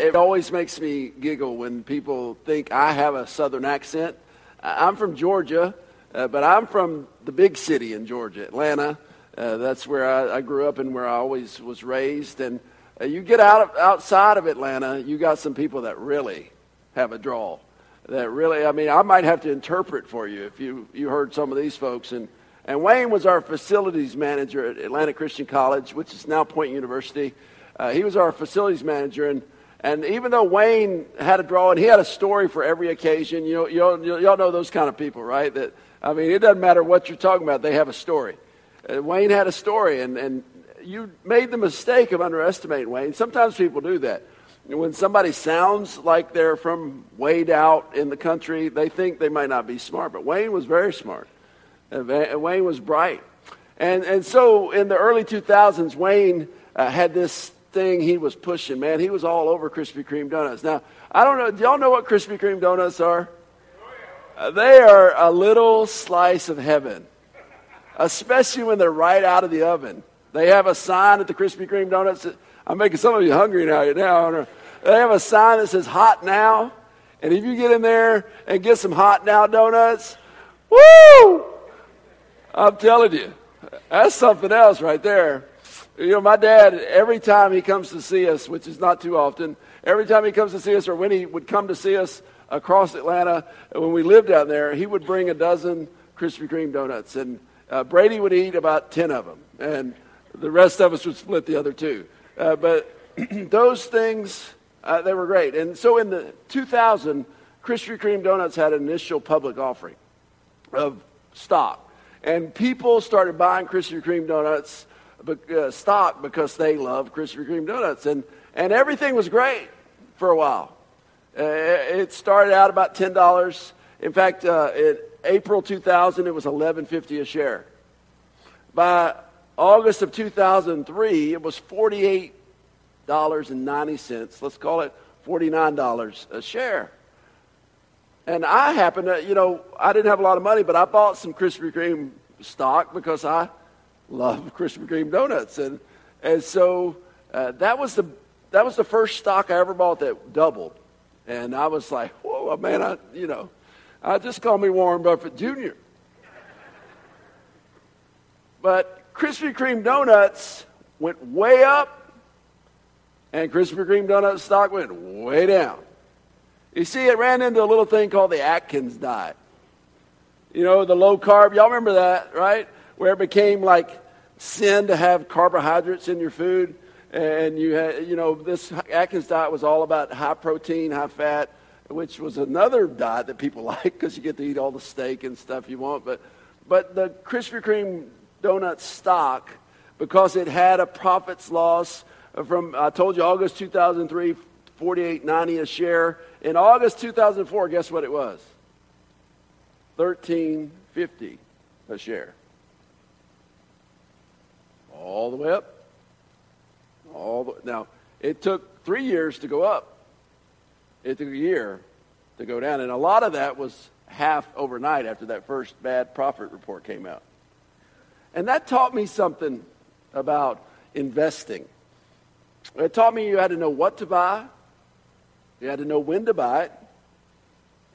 It always makes me giggle when people think I have a southern accent. I'm from Georgia, uh, but I'm from the big city in Georgia, Atlanta. Uh, that's where I, I grew up and where I always was raised. And uh, you get out of, outside of Atlanta, you got some people that really have a drawl. That really, I mean, I might have to interpret for you if you, you heard some of these folks. And, and Wayne was our facilities manager at Atlanta Christian College, which is now Point University. Uh, he was our facilities manager. And, and even though Wayne had a draw and he had a story for every occasion, you know, y'all, y'all know those kind of people, right? That, I mean, it doesn't matter what you're talking about, they have a story. Uh, Wayne had a story, and, and you made the mistake of underestimating Wayne. Sometimes people do that. When somebody sounds like they're from way out in the country, they think they might not be smart. But Wayne was very smart. Uh, Wayne was bright. And, and so in the early 2000s, Wayne uh, had this thing he was pushing, man. He was all over Krispy Kreme donuts. Now, I don't know, do y'all know what Krispy Kreme donuts are? Uh, they are a little slice of heaven, especially when they're right out of the oven. They have a sign at the Krispy Kreme donuts. That, I'm making some of you hungry now. now. They have a sign that says hot now. And if you get in there and get some hot now donuts, woo! I'm telling you, that's something else right there. You know, my dad, every time he comes to see us, which is not too often, every time he comes to see us, or when he would come to see us across Atlanta, when we lived down there, he would bring a dozen Krispy Kreme donuts. And uh, Brady would eat about 10 of them. And the rest of us would split the other two. Uh, but those things, uh, they were great. And so in the 2000, Krispy Kreme Donuts had an initial public offering of stock. And people started buying Krispy Kreme Donuts uh, stock because they love Krispy Kreme Donuts. And, and everything was great for a while. Uh, it started out about $10. In fact, uh, in April 2000, it was $11.50 a share. By August of 2003, it was $48.90. Let's call it $49 a share. And I happened to, you know, I didn't have a lot of money, but I bought some Krispy Kreme stock because I love Krispy Kreme donuts. And, and so uh, that, was the, that was the first stock I ever bought that doubled. And I was like, whoa, man, I, you know, I just call me Warren Buffett Jr. But Krispy Kreme donuts went way up, and Krispy Kreme donut stock went way down. You see, it ran into a little thing called the Atkins diet. You know, the low carb. Y'all remember that, right? Where it became like sin to have carbohydrates in your food. And you had, you know, this Atkins diet was all about high protein, high fat, which was another diet that people like because you get to eat all the steak and stuff you want. But, but the Krispy Kreme donut stock because it had a profits loss from, I told you, August 2003, 48.90 a share. In August 2004, guess what it was? 13.50 a share. All the way up. All the, now, it took three years to go up. It took a year to go down. And a lot of that was half overnight after that first bad profit report came out. And that taught me something about investing. It taught me you had to know what to buy, you had to know when to buy it,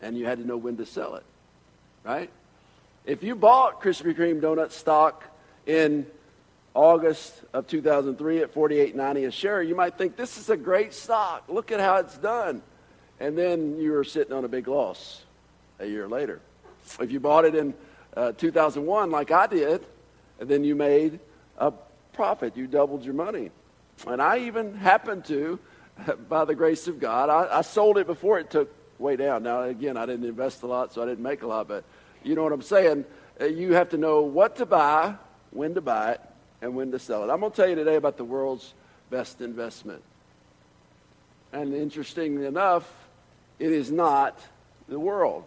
and you had to know when to sell it. Right? If you bought Krispy Kreme donut stock in August of 2003 at 48.90 a share, you might think this is a great stock. Look at how it's done. And then you were sitting on a big loss a year later. If you bought it in uh, 2001 like I did, and then you made a profit. You doubled your money. And I even happened to, by the grace of God, I, I sold it before it took way down. Now, again, I didn't invest a lot, so I didn't make a lot, but you know what I'm saying? Uh, you have to know what to buy, when to buy it, and when to sell it. I'm going to tell you today about the world's best investment. And interestingly enough, it is not the world.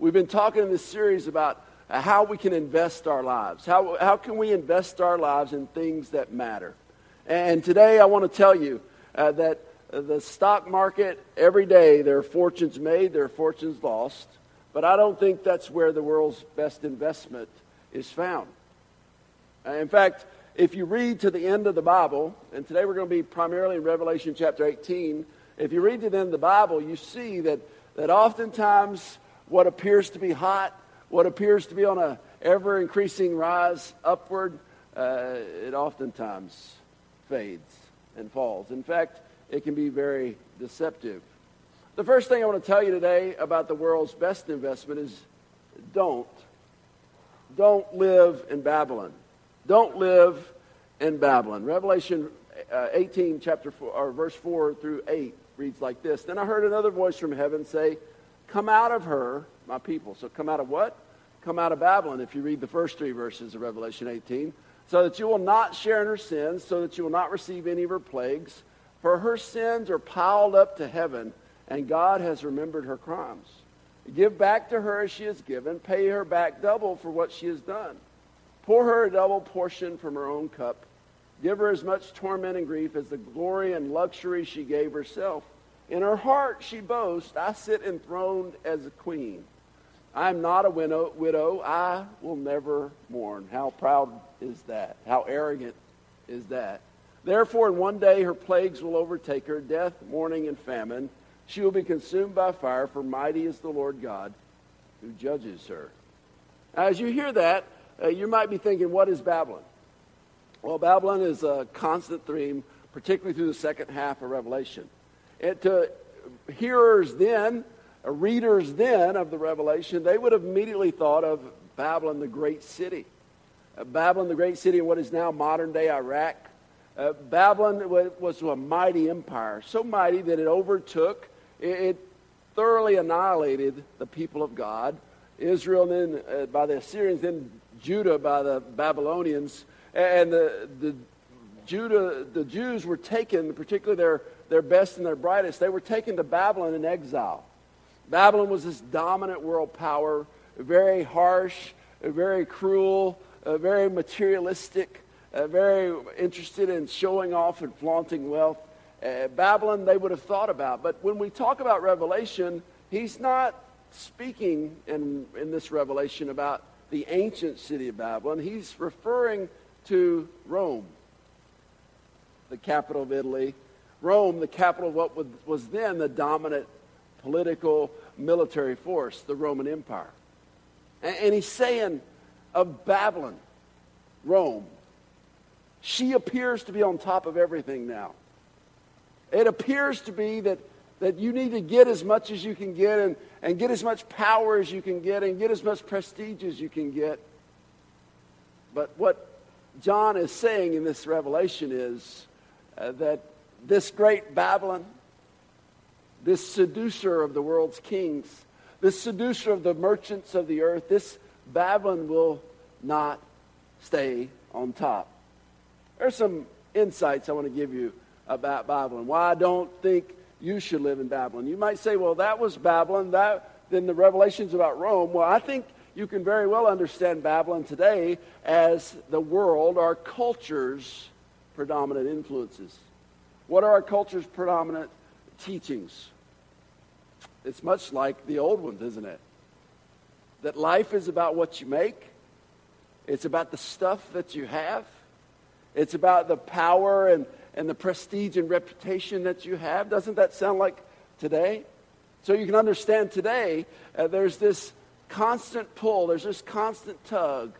We've been talking in this series about how we can invest our lives. How, how can we invest our lives in things that matter? And today I want to tell you uh, that the stock market, every day there are fortunes made, there are fortunes lost. But I don't think that's where the world's best investment is found. Uh, in fact, if you read to the end of the Bible, and today we're going to be primarily in Revelation chapter 18, if you read to the end of the Bible, you see that, that oftentimes what appears to be hot, what appears to be on a ever increasing rise upward, uh, it oftentimes fades and falls. In fact, it can be very deceptive. The first thing I want to tell you today about the world's best investment is don't. Don't live in Babylon. Don't live in Babylon. Revelation uh, 18, chapter 4, or verse 4 through 8 reads like this Then I heard another voice from heaven say, Come out of her, my people. So come out of what? Come out of Babylon, if you read the first three verses of Revelation 18, so that you will not share in her sins, so that you will not receive any of her plagues. For her sins are piled up to heaven, and God has remembered her crimes. Give back to her as she has given, pay her back double for what she has done. Pour her a double portion from her own cup. Give her as much torment and grief as the glory and luxury she gave herself. In her heart she boasts, I sit enthroned as a queen. I am not a widow, widow. I will never mourn. How proud is that? How arrogant is that? Therefore, in one day her plagues will overtake her death, mourning, and famine. She will be consumed by fire, for mighty is the Lord God who judges her. As you hear that, uh, you might be thinking, what is Babylon? Well, Babylon is a constant theme, particularly through the second half of Revelation. And to hearers then, uh, readers then of the Revelation, they would have immediately thought of Babylon, the great city. Uh, Babylon, the great city in what is now modern day Iraq. Uh, Babylon was a mighty empire, so mighty that it overtook, it, it thoroughly annihilated the people of God. Israel, then uh, by the Assyrians, then Judah by the Babylonians. And the, the Judah, the Jews were taken, particularly their, their best and their brightest, they were taken to Babylon in exile. Babylon was this dominant world power, very harsh, very cruel, uh, very materialistic, uh, very interested in showing off and flaunting wealth. Uh, Babylon, they would have thought about. But when we talk about Revelation, he's not speaking in, in this Revelation about the ancient city of Babylon. He's referring to Rome, the capital of Italy. Rome, the capital of what was then the dominant political military force, the Roman Empire. And, he's saying of Babylon, Rome, she appears to be on top of everything now. It appears to be that, that you need to get as much as you can get and, and get as much power as you can get and get as much prestige as you can get. But what John is saying in this revelation is uh, that this great Babylon, this seducer of the world's kings, this seducer of the merchants of the earth, this Babylon will not stay on top. There's some insights I want to give you about Babylon. Why I don't think you should live in Babylon. You might say, well, that was Babylon. That, then the revelation's about Rome. Well, I think you can very well understand Babylon today as the world, our culture's predominant influences. What are our culture's predominant teachings? It's much like the old ones, isn't it? That life is about what you make, it's about the stuff that you have, it's about the power and, and the prestige and reputation that you have. Doesn't that sound like today? So you can understand today uh, there's this constant pull, there's this constant tug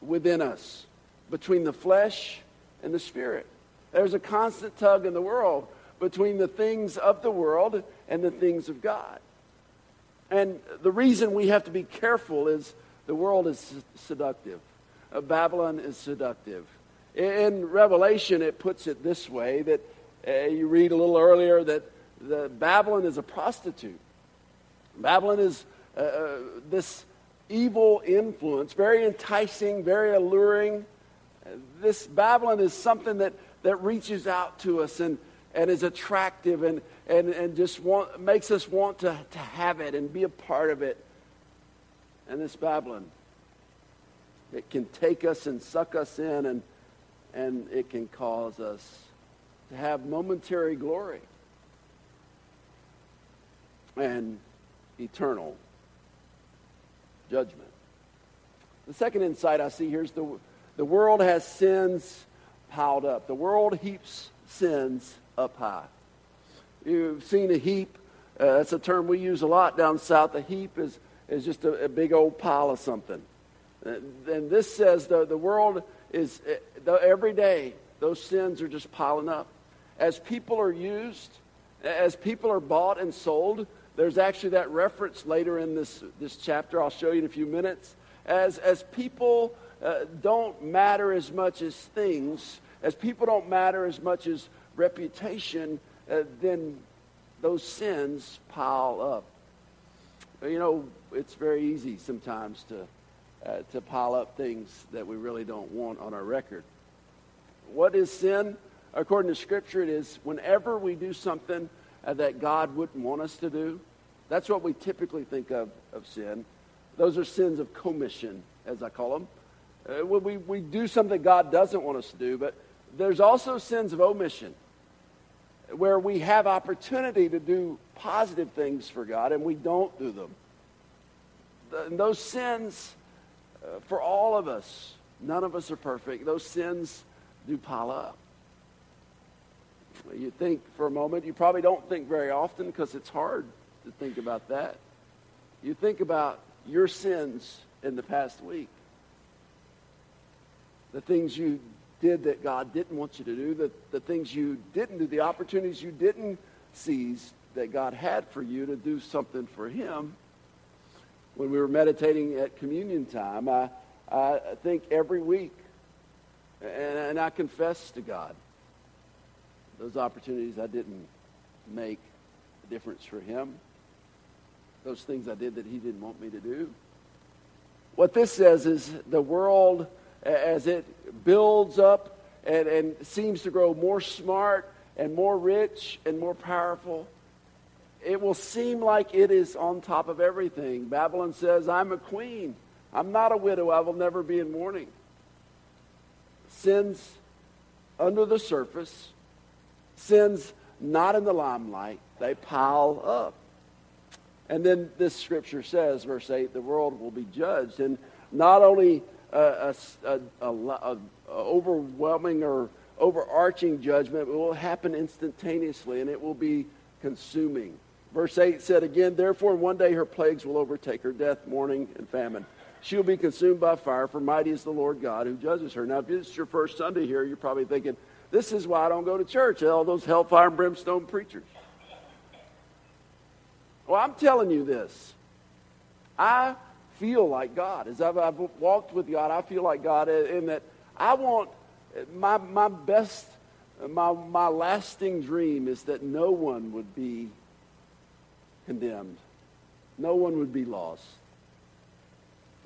within us between the flesh and the spirit. There's a constant tug in the world between the things of the world and the things of God. And the reason we have to be careful is the world is seductive. Uh, Babylon is seductive. In Revelation, it puts it this way that uh, you read a little earlier that the Babylon is a prostitute. Babylon is uh, uh, this evil influence, very enticing, very alluring. This Babylon is something that, that reaches out to us and, and is attractive and, and, and just want, makes us want to, to have it and be a part of it. And this Babylon, it can take us and suck us in, and, and it can cause us to have momentary glory and eternal judgment. The second insight I see here is the, the world has sins piled up. The world heaps sins up high. You've seen a heap. Uh, that's a term we use a lot down south. A heap is, is just a, a big old pile of something. And this says the, the world is, every day, those sins are just piling up. As people are used, as people are bought and sold, there's actually that reference later in this, this chapter. I'll show you in a few minutes. As, as people uh, don't matter as much as things, as people don't matter as much as reputation, uh, then those sins pile up. You know, it's very easy sometimes to uh, to pile up things that we really don't want on our record. What is sin? According to Scripture, it is whenever we do something uh, that God wouldn't want us to do. That's what we typically think of of sin. Those are sins of commission, as I call them. Uh, we, we do something God doesn't want us to do, but there's also sins of omission, where we have opportunity to do positive things for God and we don't do them. And those sins uh, for all of us, none of us are perfect. Those sins do pile up. You think for a moment, you probably don't think very often because it's hard to think about that. You think about your sins in the past week. The things you did that God didn't want you to do, the, the things you didn't do, the opportunities you didn't seize that God had for you to do something for Him when we were meditating at communion time, I, I think every week, and, I confess to God those opportunities I didn't make a difference for Him, those things I did that He didn't want me to do. What this says is the world, as it builds up and, and seems to grow more smart and more rich and more powerful, it will seem like it is on top of everything. Babylon says, I'm a queen. I'm not a widow. I will never be in mourning. Sins under the surface, sins not in the limelight, they pile up. And then this scripture says, verse 8, the world will be judged. And not only a, overwhelming or overarching judgment, it will happen instantaneously and it will be consuming. Verse 8 said again, Therefore, one day her plagues will overtake her death, mourning, and famine. She will be consumed by fire, for mighty is the Lord God who judges her. Now, if this is your first Sunday here, you're probably thinking, This is why I don't go to church, all those hellfire and brimstone preachers. Well, I'm telling you this. I feel like God. As I've, I've walked with God, I feel like God in that I want my, my best, my, my lasting dream is that no one would be condemned. No one would be lost.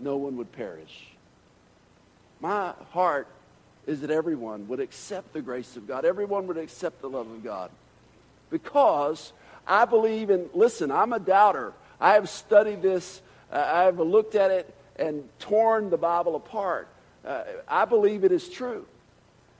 No one would perish. My heart is that everyone would accept the grace of God. Everyone would accept the love of God. Because I believe in, listen, I'm a doubter. I have studied this, uh, I have looked at it and torn the Bible apart. Uh, I believe it is true.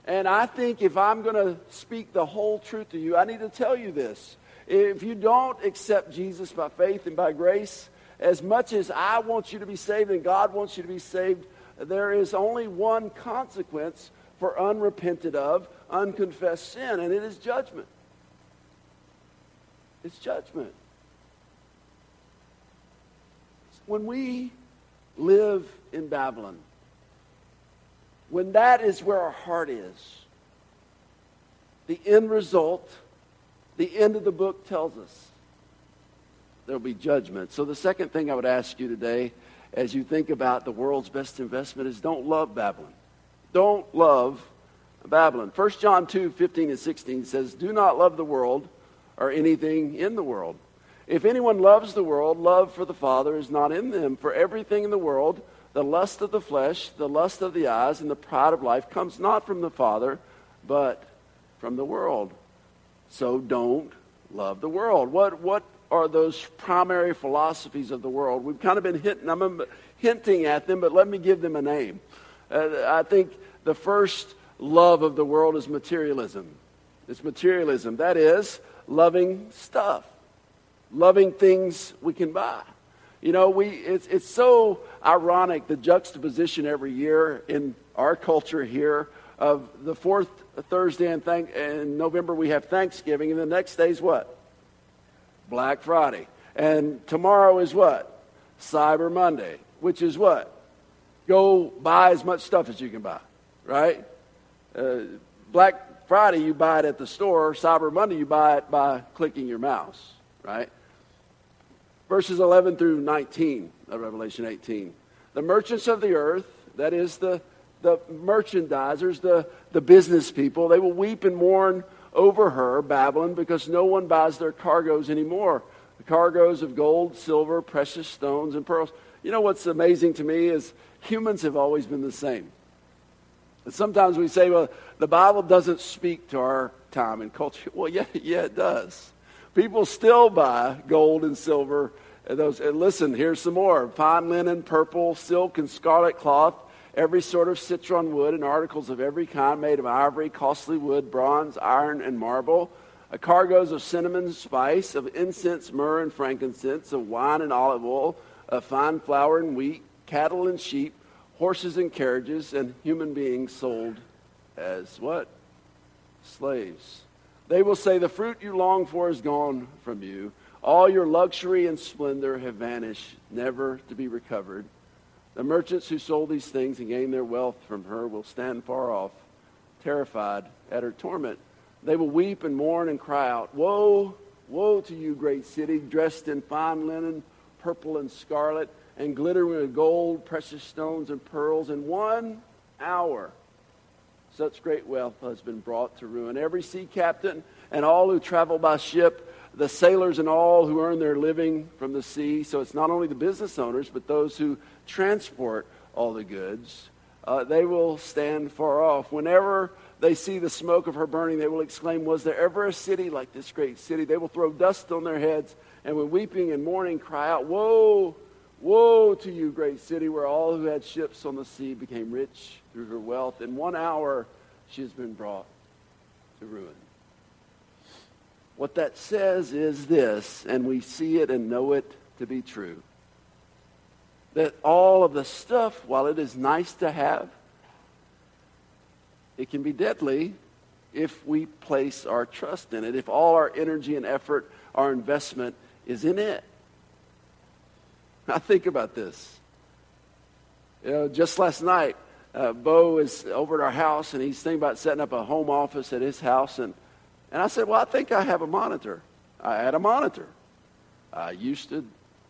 And I think if I'm going to speak the whole truth to you, I need to tell you this. If you don't accept Jesus by faith and by grace, as much as I want you to be saved and God wants you to be saved, there is only one consequence for unrepented of, unconfessed sin, and it is judgment. It's judgment. When we live in Babylon, when that is where our heart is, the end result the end of the book tells us there'll be judgment. So, the second thing I would ask you today, as you think about the world's best investment, is don't love Babylon. Don't love Babylon. 1 John 2 15 and 16 says, Do not love the world or anything in the world. If anyone loves the world, love for the Father is not in them. For everything in the world, the lust of the flesh, the lust of the eyes, and the pride of life comes not from the Father, but from the world. So don't love the world. What, what are those primary philosophies of the world? We've kind of been hinting, I'm hinting at them, but let me give them a name. Uh, I think the first love of the world is materialism. It's materialism. That is, loving stuff, loving things we can buy. You know, we, it's, it's so ironic the juxtaposition every year in our culture here of the fourth Thursday and thank, in November we have Thanksgiving, and the next day is what? Black Friday. And tomorrow is what? Cyber Monday, which is what? Go buy as much stuff as you can buy, right? Uh, Black Friday, you buy it at the store. Cyber Monday, you buy it by clicking your mouse, right? Verses 11 through 19 of Revelation 18. The merchants of the earth, that is the, the merchandisers, the, the business people, they will weep and mourn over her, Babylon, because no one buys their cargoes anymore. The cargoes of gold, silver, precious stones, and pearls. You know what's amazing to me is humans have always been the same. And sometimes we say, well, the Bible doesn't speak to our time and culture. Well, yeah, yeah, it does. People still buy gold and silver. And those, and listen, here's some more fine linen, purple, silk, and scarlet cloth every sort of citron wood and articles of every kind made of ivory, costly wood, bronze, iron, and marble, cargoes of cinnamon, spice, of incense, myrrh, and frankincense, of wine and olive oil, of fine flour and wheat, cattle and sheep, horses and carriages, and human beings sold as what? Slaves. They will say, The fruit you long for is gone from you. All your luxury and splendor have vanished, never to be recovered. The merchants who sold these things and gained their wealth from her will stand far off, terrified at her torment. They will weep and mourn and cry out, Woe, woe to you, great city, dressed in fine linen, purple and scarlet, and glittering with gold, precious stones, and pearls. In one hour, such great wealth has been brought to ruin. Every sea captain and all who travel by ship the sailors and all who earn their living from the sea. So it's not only the business owners, but those who transport all the goods. Uh, they will stand far off. Whenever they see the smoke of her burning, they will exclaim, Was there ever a city like this great city? They will throw dust on their heads and with weeping and mourning cry out, Woe, woe to you, great city, where all who had ships on the sea became rich through her wealth. In one hour, she has been brought to ruin. What that says is this, and we see it and know it to be true that all of the stuff, while it is nice to have, it can be deadly if we place our trust in it, if all our energy and effort, our investment is in it. Now, think about this. You know, just last night, uh, Bo is over at our house and he's thinking about setting up a home office at his house. And and I said, Well, I think I have a monitor. I had a monitor. I used to,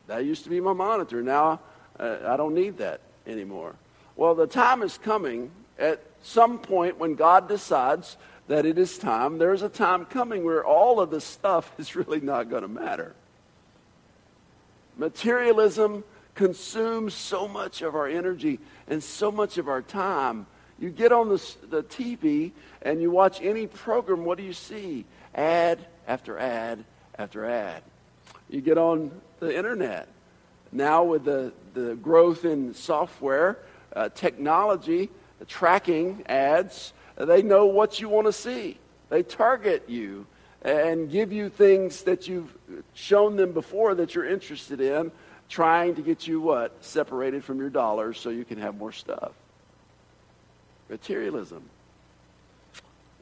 that used to be my monitor. Now uh, I don't need that anymore. Well, the time is coming at some point when God decides that it is time. There's a time coming where all of this stuff is really not going to matter. Materialism consumes so much of our energy and so much of our time you get on the, the TV and you watch any program, what do you see? Ad after ad after ad. You get on the internet. Now, with the, the growth in software, uh, technology, uh, tracking ads, uh, they know what you want to see. They target you and give you things that you've uh, shown them before that you're interested in, trying to get you what? Separated from your dollars so you can have more stuff materialism.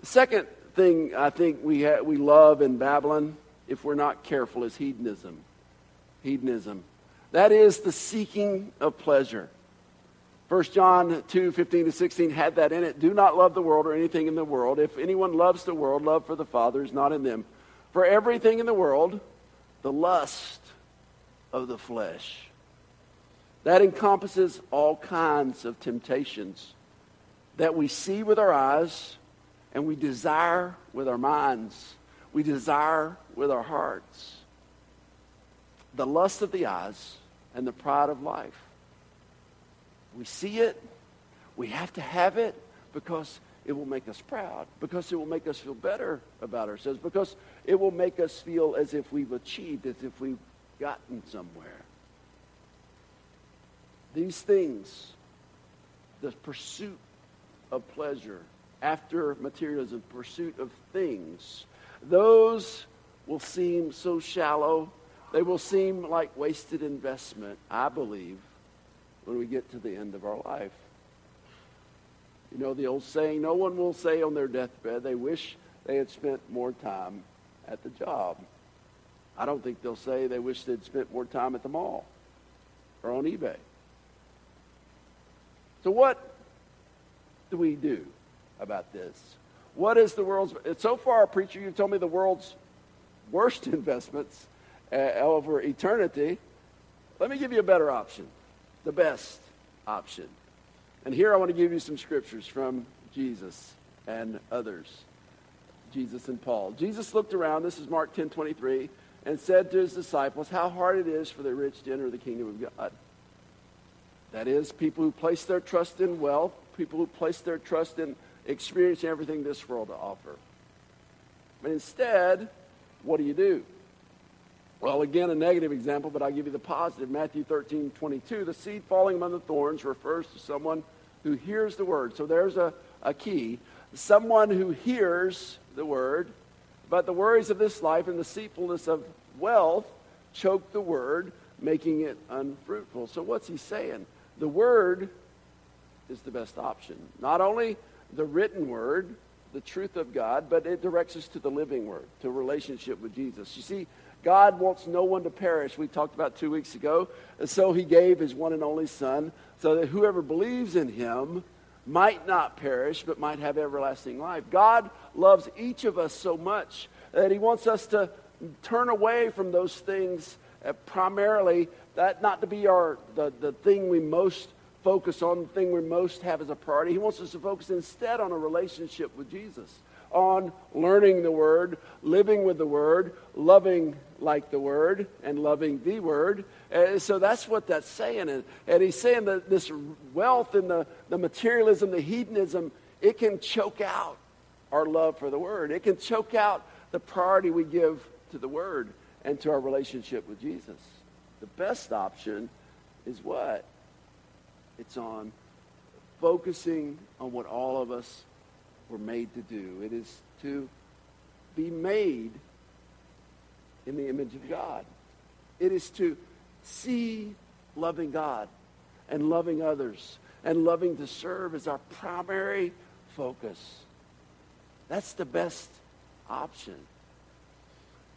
The second thing I think we, ha- we love in Babylon, if we're not careful, is hedonism. Hedonism. That is the seeking of pleasure. 1 John 2, 15 to 16 had that in it. Do not love the world or anything in the world. If anyone loves the world, love for the Father is not in them. For everything in the world, the lust of the flesh. That encompasses all kinds of temptations that we see with our eyes and we desire with our minds. We desire with our hearts. The lust of the eyes and the pride of life. We see it. We have to have it because it will make us proud, because it will make us feel better about ourselves, because it will make us feel as if we've achieved, as if we've gotten somewhere. These things, the pursuit of pleasure, after materialism, pursuit of things, those will seem so shallow. They will seem like wasted investment, I believe, when we get to the end of our life. You know the old saying, no one will say on their deathbed they wish they had spent more time at the job. I don't think they'll say they wish they'd spent more time at the mall or on eBay. So, what do we do about this? What is the world's. So far, preacher, you've told me the world's worst investments uh, over eternity. Let me give you a better option, the best option. And here I want to give you some scriptures from Jesus and others. Jesus and Paul. Jesus looked around, this is Mark 10 23, and said to his disciples, How hard it is for the rich to enter the kingdom of God. That is, people who place their trust in wealth, people who place their trust in experiencing everything this world to offer. But instead, what do you do? Well, again, a negative example, but I'll give you the positive. Matthew 13, 22. The seed falling among the thorns refers to someone who hears the word. So there's a, a key. Someone who hears the word, but the worries of this life and the deceitfulness of wealth choke the word, making it unfruitful. So what's he saying? The word is the best option. Not only the written word, the truth of God, but it directs us to the living word, to relationship with Jesus. You see, God wants no one to perish. We talked about two weeks ago. And so he gave his one and only Son so that whoever believes in him might not perish, but might have everlasting life. God loves each of us so much that he wants us to turn away from those things uh, primarily, that not to be our the, the thing we most focus on, the thing we most have as a priority. He wants us to focus instead on a relationship with Jesus on learning the Word, living with the Word, loving like the Word, and loving the Word. And so that's what that's saying. And, and he's saying that this wealth and the, the materialism, the hedonism, it can choke out our love for the Word. It can choke out the priority we give to the Word and to our relationship with Jesus. The best option is what? It's on focusing on what all of us were made to do. It is to be made in the image of God. It is to see loving God and loving others and loving to serve as our primary focus. That's the best option.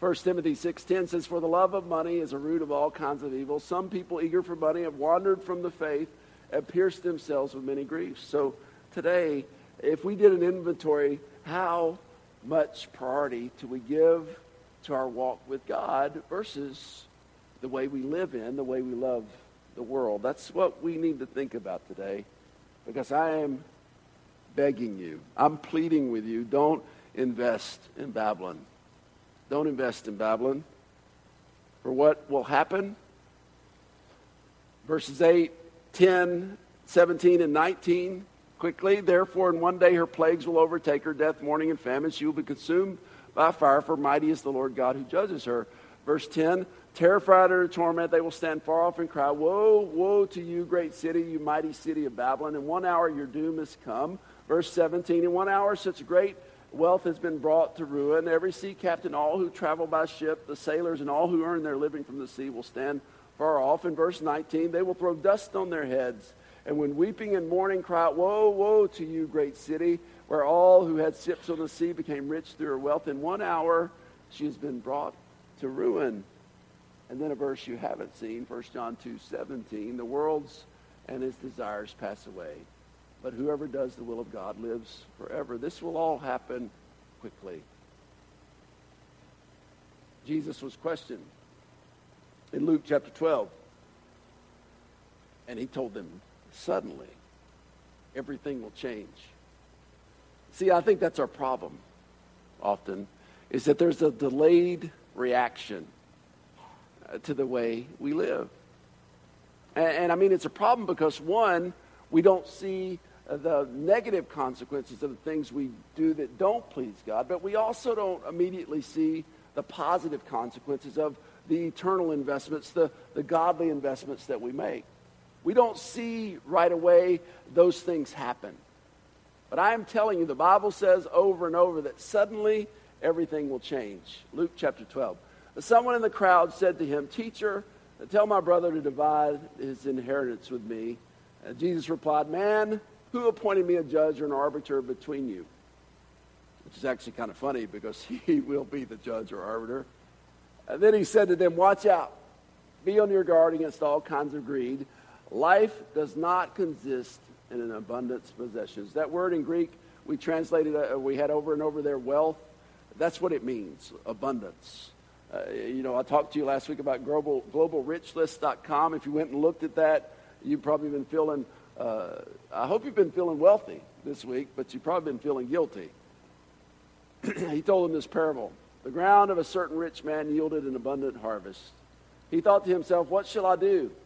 1 Timothy 6:10 says for the love of money is a root of all kinds of evil. Some people eager for money have wandered from the faith and pierced themselves with many griefs. So today if we did an inventory, how much priority do we give to our walk with God versus the way we live in, the way we love the world? That's what we need to think about today because I am begging you, I'm pleading with you, don't invest in Babylon. Don't invest in Babylon. For what will happen? Verses 8, 10, 17, and 19 quickly. Therefore, in one day her plagues will overtake her, death, mourning, and famine. She will be consumed by fire, for mighty is the Lord God who judges her. Verse 10 Terrified at her torment, they will stand far off and cry, Woe, woe to you, great city, you mighty city of Babylon. In one hour your doom has come. Verse 17 In one hour such great wealth has been brought to ruin. Every sea captain, all who travel by ship, the sailors, and all who earn their living from the sea will stand far off. In verse 19, they will throw dust on their heads and when weeping and mourning cry out, Woe, woe to you, great city, where all who had ships on the sea became rich through her wealth. In one hour she has been brought to ruin. And then a verse you haven't seen, 1 John 2 17. The world's and its desires pass away. But whoever does the will of God lives forever. This will all happen quickly. Jesus was questioned in Luke chapter 12. And he told them, suddenly everything will change. See, I think that's our problem often, is that there's a delayed reaction uh, to the way we live. And, and, I mean, it's a problem because, one, we don't see uh, the negative consequences of the things we do that don't please God, but we also don't immediately see the positive consequences of the eternal investments, the, the godly investments that we make. We don't see right away those things happen. But I am telling you, the Bible says over and over that suddenly everything will change. Luke chapter 12. Someone in the crowd said to him, Teacher, tell my brother to divide his inheritance with me. Uh, Jesus replied, Man, who appointed me a judge or an arbiter between you? Which is actually kind of funny because he will be the judge or arbiter. And then he said to them, Watch out. Be on your guard against all kinds of greed. Life does not consist in an abundance of possessions. That word in Greek, we translated, uh, we had over and over there, wealth. That's what it means, abundance. Uh, you know, I talked to you last week about global, globalrichlist.com. If you went and looked at that, you've probably been feeling, uh, I hope you've been feeling wealthy this week, but you've probably been feeling guilty. he told them this parable. The ground of a certain rich man yielded an abundant harvest. He thought to himself, What shall I do?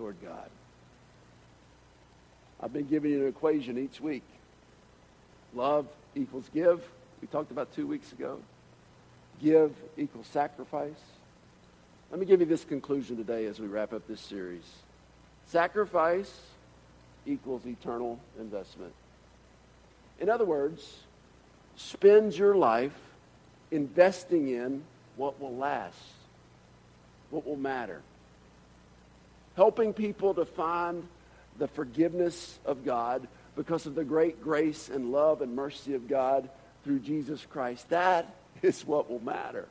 toward God. I've been giving you an equation each week. Love equals give. We talked about two weeks ago. Give equals sacrifice. Let me give you this conclusion today as we wrap up this series. Sacrifice equals eternal investment. In other words, spend your life investing in what will last, what will matter. Helping people to find the forgiveness of God because of the great grace and love and mercy of God through Jesus Christ. That is what will matter.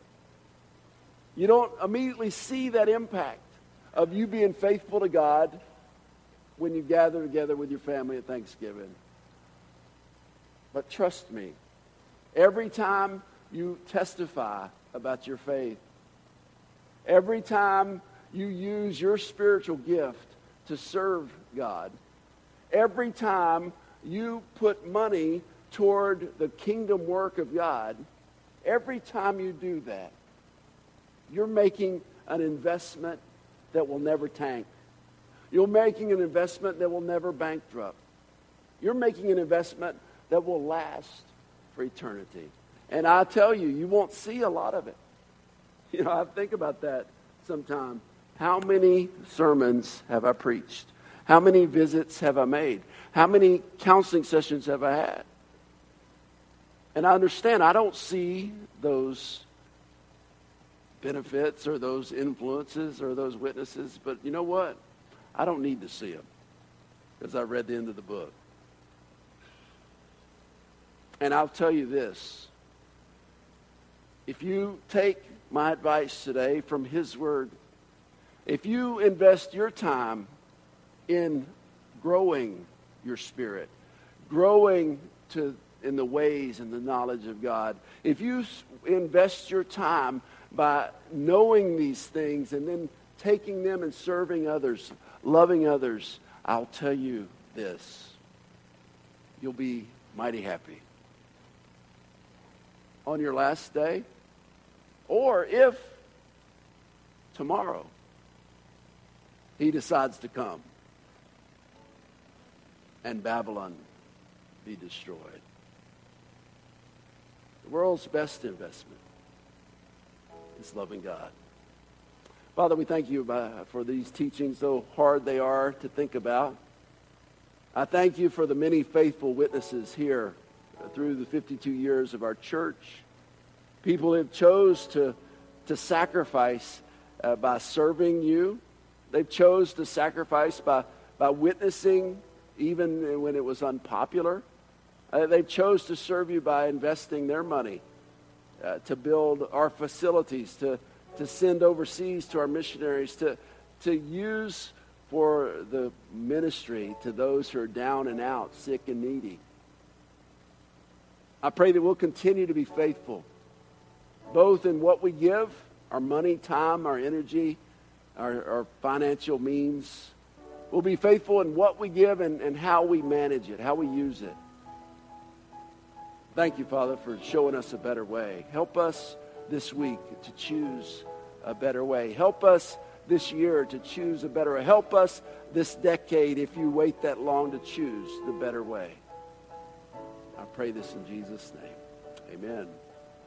You don't immediately see that impact of you being faithful to God when you gather together with your family at Thanksgiving. But trust me, every time you testify about your faith. Every time you use your spiritual gift to serve God, every time you put money toward the kingdom work of God, every time you do that, you're making an investment that will never tank. You're making an investment that will never bankrupt. You're making an investment that will last for eternity. And I tell you, you won't see a lot of it. You know, I think about that sometime. How many sermons have I preached? How many visits have I made? How many counseling sessions have I had? And I understand I don't see those benefits or those influences or those witnesses, but you know what? I don't need to see them because I read the end of the book. And I'll tell you this if you take my advice today from His Word, if you invest your time in growing your spirit, growing to, in the ways and the knowledge of God, if you invest your time by knowing these things and then taking them and serving others, loving others, I'll tell you this. You'll be mighty happy. On your last day, or if tomorrow he decides to come and Babylon be destroyed. The world's best investment is loving God. Father, we thank you for these teachings, though hard they are to think about. I thank you for the many faithful witnesses here through the 52 years of our church People have chose to, to sacrifice uh, by serving you. They've chose to sacrifice by, by witnessing even when it was unpopular. Uh, they've chose to serve you by investing their money uh, to build our facilities, to, to send overseas to our missionaries, to, to use for the ministry to those who are down and out, sick and needy. I pray that we'll continue to be faithful both in what we give, our money, time, our energy, our, our financial means. We'll be faithful in what we give and, and how we manage it, how we use it. Thank you, Father, for showing us a better way. Help us this week to choose a better way. Help us this year to choose a better way. Help us this decade, if you wait that long, to choose the better way. I pray this in Jesus' name. Amen.